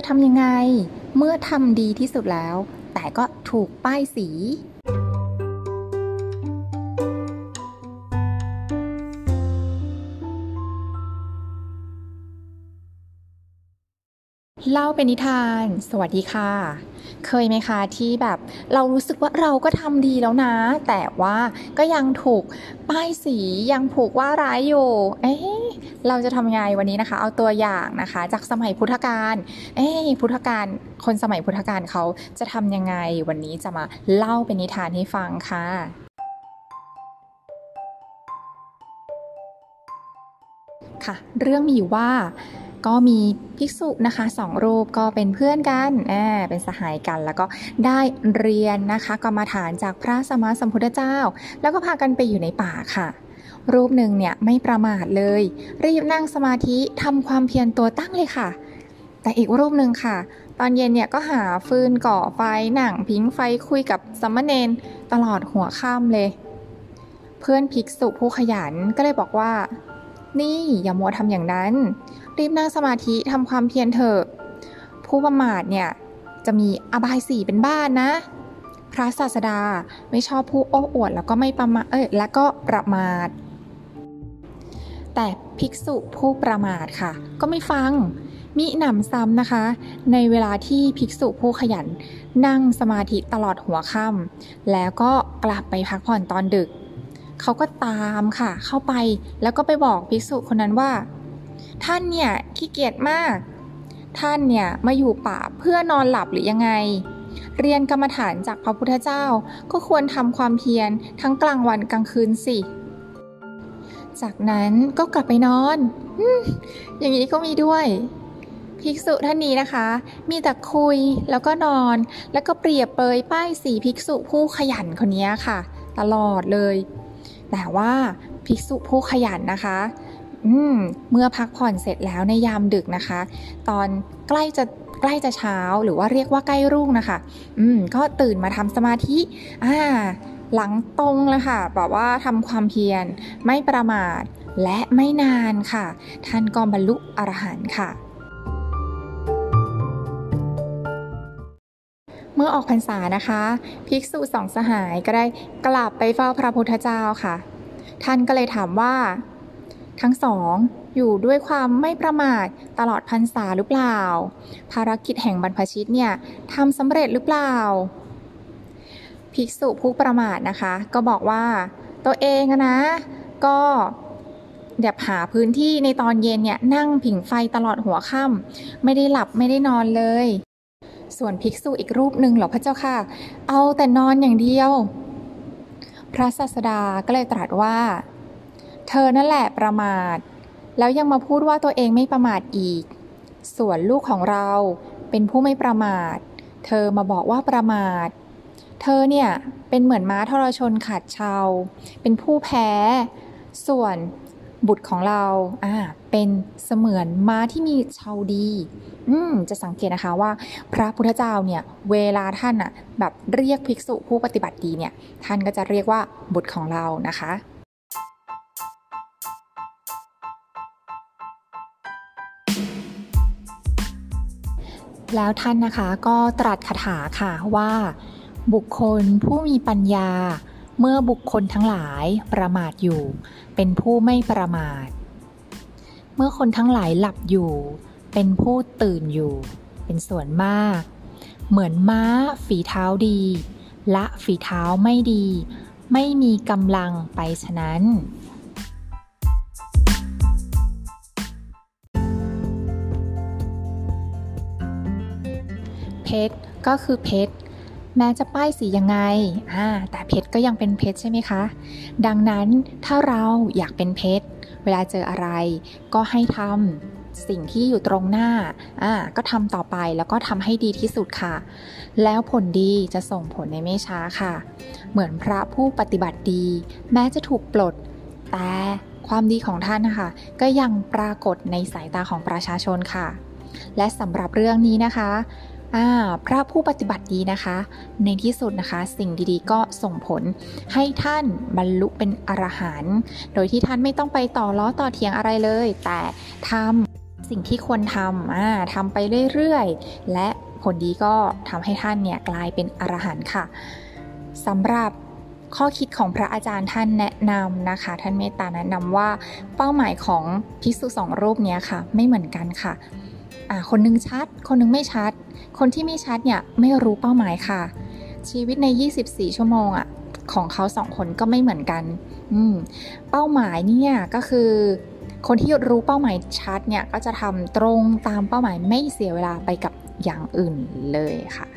จะทำยังไง เมื่อทำดีที่สุดแล้ว แต่ก็ถูกป้ายสี เล่าเป็นนิทาน สวัสดีค่ะ เคยไหมคะที่แบบเรารู้สึกว่าเราก็ทำดีแล้วนะ แต่ว่าก็ยังถูกป้ายสียังผูกว่าร้ายอยู่เอ๊ะเราจะทำไงวันนี้นะคะ เอาตัวอย่างนะคะ จากสมัยพุทธกาลเอ๊ะพุทธกาลคนสมัยพุทธกาลเขาจะทำยังไงวันนี้จะมาเล่าเป็นนิทานให้ฟังค่ะค่ะ เรื่องมีอยู่ว่า ก็มีภิกษุนะคะสองรูปก็เป็นเพื่อนกันอ่าเป็นสหายกัน แล้วก็ได้เรียนนะคะกรรมาฐานจากพระสมมาสัมพุทธเจ้า แล้วก็พากันไปอยู่ในป่าค่ะ รูปหนึ่งเนี่ยไม่ประมาทเลย รีบนั่งสมาธิทำความเพียรตัวตั้งเลยค่ะ แต่อีกรูปหนึ่งค่ะ ตอนเย็นเนี่ยก็หาฟืนก่อไฟหนังพิงไฟคุยกับสมมเนนตลอดหัวค่ำเลย เพื่อนภิกษุผู้ขยันก็เลยบอกว่า นี่อย่ามัวทำอย่างนั้น รีบนั่งสมาธิทำความเพียรเถอะ ผู้ประมาทเนี่ยจะมีอบายสี่เป็นบ้านนะ พระศาสดาไม่ชอบผู้โอ้อวดแล้วก็ไม่ประมาเอ้ยแล้วก็ประมาท แต่ภิกษุผู้ประมาทค่ะ ก็ไม่ฟังมิหนำซ้ำนะคะ ในเวลาที่ภิกษุผู้ขยัน นั่งสมาธิตลอดหัวค่ำแล้วก็กลับไปพักผ่อนตอนดึก เขาก็ตามค่ะ เข้าไปแล้วก็ไปบอกภิกษุคนนั้นว่า ท่านเนี่ยขี้เกียจมาก ท่านเนี่ยมาอยู่ป่าเพื่อนอนหลับหรือยังไง เรียนกรรมฐานจากพระพุทธเจ้า ก็ควรทำความเพียรทั้งกลางวันกลางคืนสิ จากนั้นก็กลับไปนอน อย่างนี้ก็มีด้วยภิกษุท่านนี้นะคะ มีแต่คุยแล้วก็นอน แล้วก็เปรียบเปยป้ายสีภิกษุผู้ขยันคนนี้ค่ะ ตลอดเลย แต่ว่าภิกษุผู้ขยันนะคะอืมเมื่อพักผ่อนเสร็จแล้วในยามดึกนะคะ ตอนใกล้จะใกล้จะเช้าหรือว่าเรียกว่าใกล้รุ่งนะคะ อืม ก็ตื่นมาทำสมาธิอ่าหลังตรงเลยค่ะแบบว่าทำความเพียรไม่ประมาทและไม่นานค่ะ ท่านก็บรรลุอรหันต์ค่ะ เมื่อออกพรรษานะคะ ภิกษุสองสหายก็ได้กลับไปเฝ้าพระพุทธเจ้าค่ะ ท่านก็เลยถามว่า ทั้งสองอยู่ด้วยความไม่ประมาทตลอดพรรษาหรือเปล่า ภารกิจแห่งบรรพชิตเนี่ยทำสำเร็จหรือเปล่า ภิกษุผู้ประมาทนะคะ ก็บอกว่าตัวเองนะ ก็เดี๋ยวหาพื้นที่ในตอนเย็นเนี่ยนั่งผิงไฟตลอดหัวค่ำไม่ได้หลับไม่ได้นอนเลย ส่วนภิกษุอีกรูปหนึ่งเหรอพระเจ้าค่ะ เอาแต่นอนอย่างเดียว พระศาสดาก็เลยตรัสว่า เธอนั่นแหละประมาท แล้วยังมาพูดว่าตัวเองไม่ประมาทอีก ส่วนลูกของเราเป็นผู้ไม่ประมาท เธอมาบอกว่าประมาท เธอเนี่ยเป็นเหมือนม้าทรชนขาดเชา เป็นผู้แพ้ ส่วน บุตรของเราอ่าเป็นเสมือนม้าที่มีเชาดี อืมจะสังเกตนะคะว่า พระพุทธเจ้าเนี่ย เวลาท่านอะแบบเรียกภิกษุผู้ปฏิบัติดีเนี่ย ท่านก็จะเรียกว่าบุตรของเรานะคะแล้วท่านนะคะก็ตรัสคาถาค่ะว่า บุคคลผู้มีปัญญา เมื่อบุคคลทั้งหลายประมาทอยู่ เป็นผู้ไม่ประมาท เมื่อคนทั้งหลายหลับอยู่ เป็นผู้ตื่นอยู่ เป็นส่วนมาก เหมือนม้าฝีเท้าดีและฝีเท้าไม่ดี ไม่มีกำลังไปฉะนั้นเพชรก็คือเพชร แม้จะป้ายสียังไงอ่าแต่เพชรก็ยังเป็นเพชรใช่ไหมคะ ดังนั้นถ้าเราอยากเป็นเพชรเวลาเจออะไร ก็ให้ทำสิ่งที่อยู่ตรงหน้าอ่าก็ทำต่อไปแล้วก็ทำให้ดีที่สุดค่ะ แล้วผลดีจะส่งผลในไม่ช้าค่ะ เหมือนพระผู้ปฏิบัติดี แม้จะถูกปลดแต่ความดีของท่านนะคะก็ยังปรากฏในสายตาของประชาชนค่ะ และสำหรับเรื่องนี้นะคะ อ่าพระผู้ปฏิบัติดีนะคะ ในที่สุดนะคะ สิ่งดีๆ ก็ส่งผลให้ท่านบรรลุเป็นอรหันต์โดยที่ท่านไม่ต้องไปต่อล้อต่อเถียงอะไรเลย แต่ทำสิ่งที่ควรทำอ่าทำไปเรื่อยๆ และผลดีก็ทำให้ท่านเนี่ยกลายเป็นอรหันต์ค่ะสำหรับข้อคิดของพระอาจารย์ท่านแนะนำนะคะ ท่านเมตตาแนะนำว่าเป้าหมายของภิกษุสองรูปนี้ค่ะ ไม่เหมือนกันค่ะ คนนึงชัด คนนึงไม่ชัด คนที่ไม่ชัดเนี่ยไม่รู้เป้าหมายค่ะ ชีวิตใน 24 ชั่วโมงอะของเขาสองคนก็ไม่เหมือนกันอืมเป้าหมายเนี่ยก็คือคนที่รู้เป้าหมายชัดเนี่ยก็จะทำตรงตามเป้าหมายไม่เสียเวลาไปกับอย่างอื่นเลยค่ะ